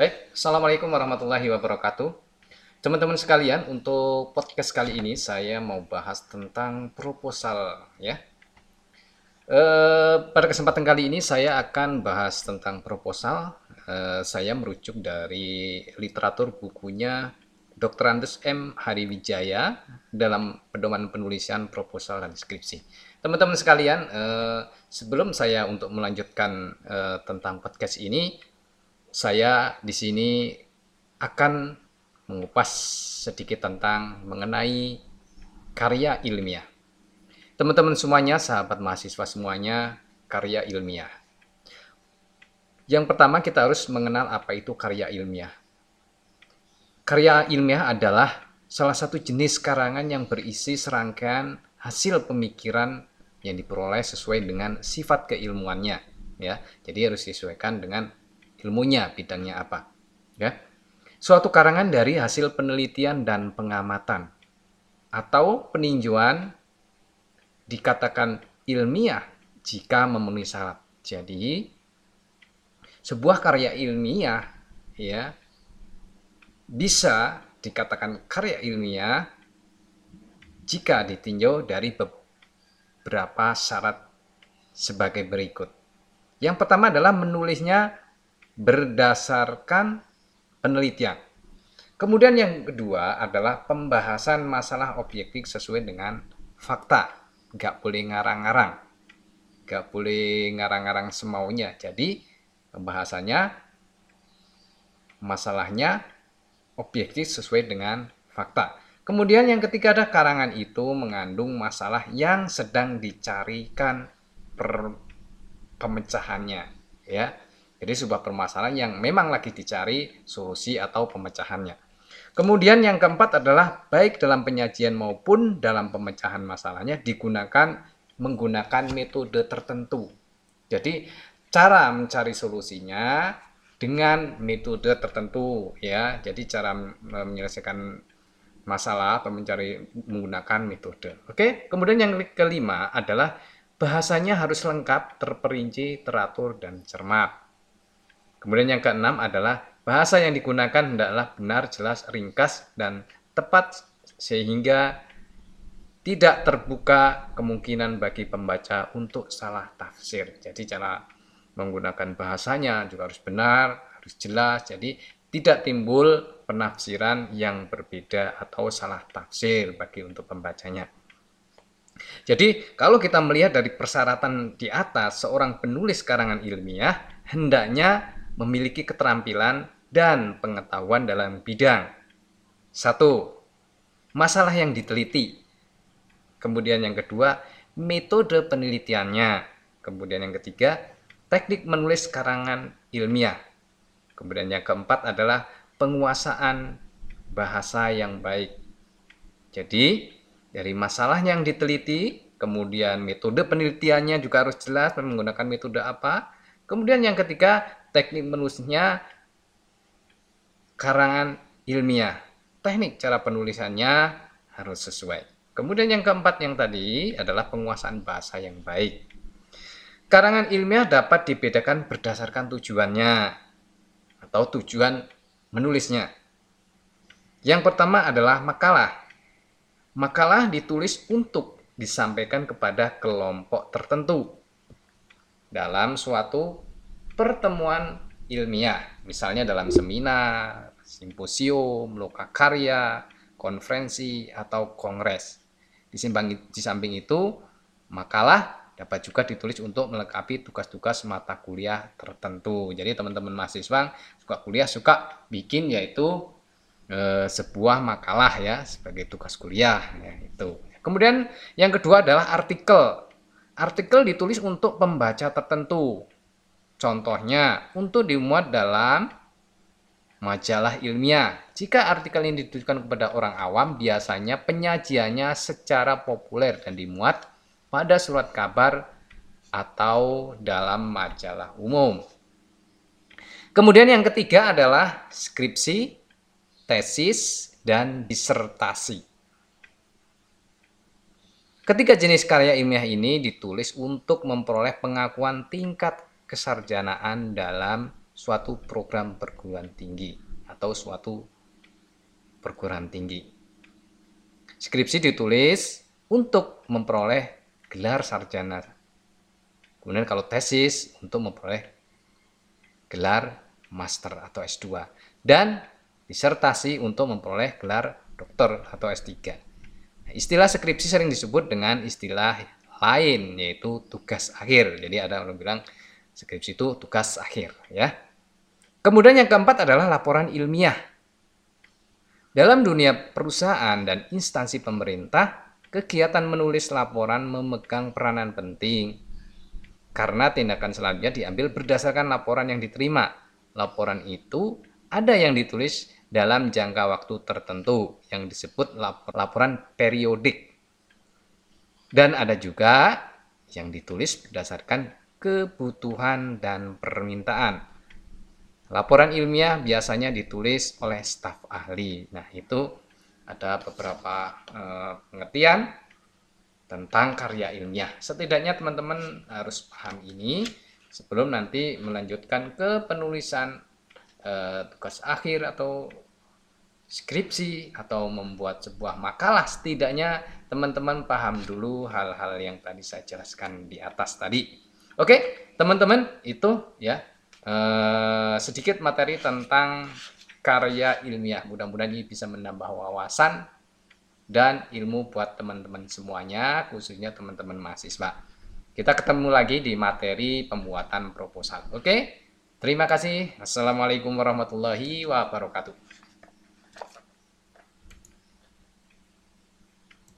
Baik, Assalamualaikum warahmatullahi wabarakatuh. Teman-teman sekalian, untuk podcast kali ini saya mau bahas tentang proposal ya. E, pada kesempatan kali ini saya akan bahas tentang proposal. E, saya merujuk dari literatur bukunya Dr. Andes M. Hariwijaya dalam pedoman penulisan proposal dan skripsi. Teman-teman sekalian, e, sebelum saya untuk melanjutkan e, tentang podcast ini, saya di sini akan mengupas sedikit tentang mengenai karya ilmiah. Teman-teman semuanya, sahabat mahasiswa semuanya, karya ilmiah. Yang pertama kita harus mengenal apa itu karya ilmiah. Karya ilmiah adalah salah satu jenis karangan yang berisi serangkaian hasil pemikiran yang diperoleh sesuai dengan sifat keilmuannya ya. Jadi harus disesuaikan dengan ilmunya, bidangnya apa. Ya. Suatu karangan dari hasil penelitian dan pengamatan atau peninjauan dikatakan ilmiah jika memenuhi syarat. Jadi sebuah karya ilmiah ya bisa dikatakan karya ilmiah jika ditinjau dari beberapa syarat sebagai berikut. Yang pertama adalah menulisnya berdasarkan penelitian. Kemudian yang kedua adalah pembahasan masalah objektif sesuai dengan fakta. Gak boleh ngarang-ngarang. Gak boleh ngarang-ngarang semaunya. Jadi pembahasannya masalahnya objektif sesuai dengan fakta. Kemudian yang ketiga ada karangan itu mengandung masalah yang sedang dicarikan per pemecahannya ya jadi sebuah permasalahan yang memang lagi dicari solusi atau pemecahannya. Kemudian yang keempat adalah baik dalam penyajian maupun dalam pemecahan masalahnya digunakan menggunakan metode tertentu. Jadi cara mencari solusinya dengan metode tertentu ya. Jadi cara menyelesaikan masalah atau mencari menggunakan metode. Oke, kemudian yang kelima adalah bahasanya harus lengkap, terperinci, teratur dan cermat. Kemudian yang keenam adalah bahasa yang digunakan hendaklah benar, jelas, ringkas, dan tepat sehingga tidak terbuka kemungkinan bagi pembaca untuk salah tafsir. Jadi cara menggunakan bahasanya juga harus benar, harus jelas. Jadi tidak timbul penafsiran yang berbeda atau salah tafsir bagi untuk pembacanya. Jadi kalau kita melihat dari persyaratan di atas seorang penulis karangan ilmiah hendaknya memiliki keterampilan dan pengetahuan dalam bidang. Satu, masalah yang diteliti. Kemudian yang kedua, metode penelitiannya. Kemudian yang ketiga, teknik menulis karangan ilmiah. Kemudian yang keempat adalah penguasaan bahasa yang baik. Jadi, dari masalah yang diteliti, kemudian metode penelitiannya juga harus jelas menggunakan metode apa. Kemudian yang ketiga, teknik menulisnya karangan ilmiah. Teknik cara penulisannya harus sesuai. Kemudian yang keempat yang tadi adalah penguasaan bahasa yang baik. Karangan ilmiah dapat dibedakan berdasarkan tujuannya atau tujuan menulisnya. Yang pertama adalah makalah. Makalah ditulis untuk disampaikan kepada kelompok tertentu dalam suatu pertemuan ilmiah, misalnya dalam seminar, simposium, lokakarya, konferensi, atau kongres. Di samping itu, makalah dapat juga ditulis untuk melengkapi tugas-tugas mata kuliah tertentu. Jadi teman-teman mahasiswa suka kuliah suka bikin yaitu e, sebuah makalah ya sebagai tugas kuliah ya, itu. Kemudian yang kedua adalah artikel. Artikel ditulis untuk pembaca tertentu Contohnya, untuk dimuat dalam majalah ilmiah. Jika artikel ini ditujukan kepada orang awam, biasanya penyajiannya secara populer dan dimuat pada surat kabar atau dalam majalah umum. Kemudian yang ketiga adalah skripsi, tesis, dan disertasi. Ketiga jenis karya ilmiah ini ditulis untuk memperoleh pengakuan tingkat kesarjanaan dalam suatu program perguruan tinggi atau suatu perguruan tinggi. Skripsi ditulis untuk memperoleh gelar sarjana. Kemudian kalau tesis untuk memperoleh gelar master atau S2 dan disertasi untuk memperoleh gelar dokter atau S3. Nah, istilah skripsi sering disebut dengan istilah lain yaitu tugas akhir. Jadi ada orang bilang skripsi itu tugas akhir ya. Kemudian yang keempat adalah laporan ilmiah. Dalam dunia perusahaan dan instansi pemerintah, kegiatan menulis laporan memegang peranan penting karena tindakan selanjutnya diambil berdasarkan laporan yang diterima. Laporan itu ada yang ditulis dalam jangka waktu tertentu yang disebut laporan periodik. Dan ada juga yang ditulis berdasarkan kebutuhan dan permintaan. Laporan ilmiah biasanya ditulis oleh staf ahli. Nah, itu ada beberapa eh, pengertian tentang karya ilmiah. Setidaknya teman-teman harus paham ini sebelum nanti melanjutkan ke penulisan eh, tugas akhir atau skripsi atau membuat sebuah makalah. Setidaknya teman-teman paham dulu hal-hal yang tadi saya jelaskan di atas tadi. Oke, teman-teman, itu ya eh, sedikit materi tentang karya ilmiah. Mudah-mudahan ini bisa menambah wawasan dan ilmu buat teman-teman semuanya, khususnya teman-teman mahasiswa. Kita ketemu lagi di materi pembuatan proposal. Oke? Terima kasih. Assalamualaikum warahmatullahi wabarakatuh.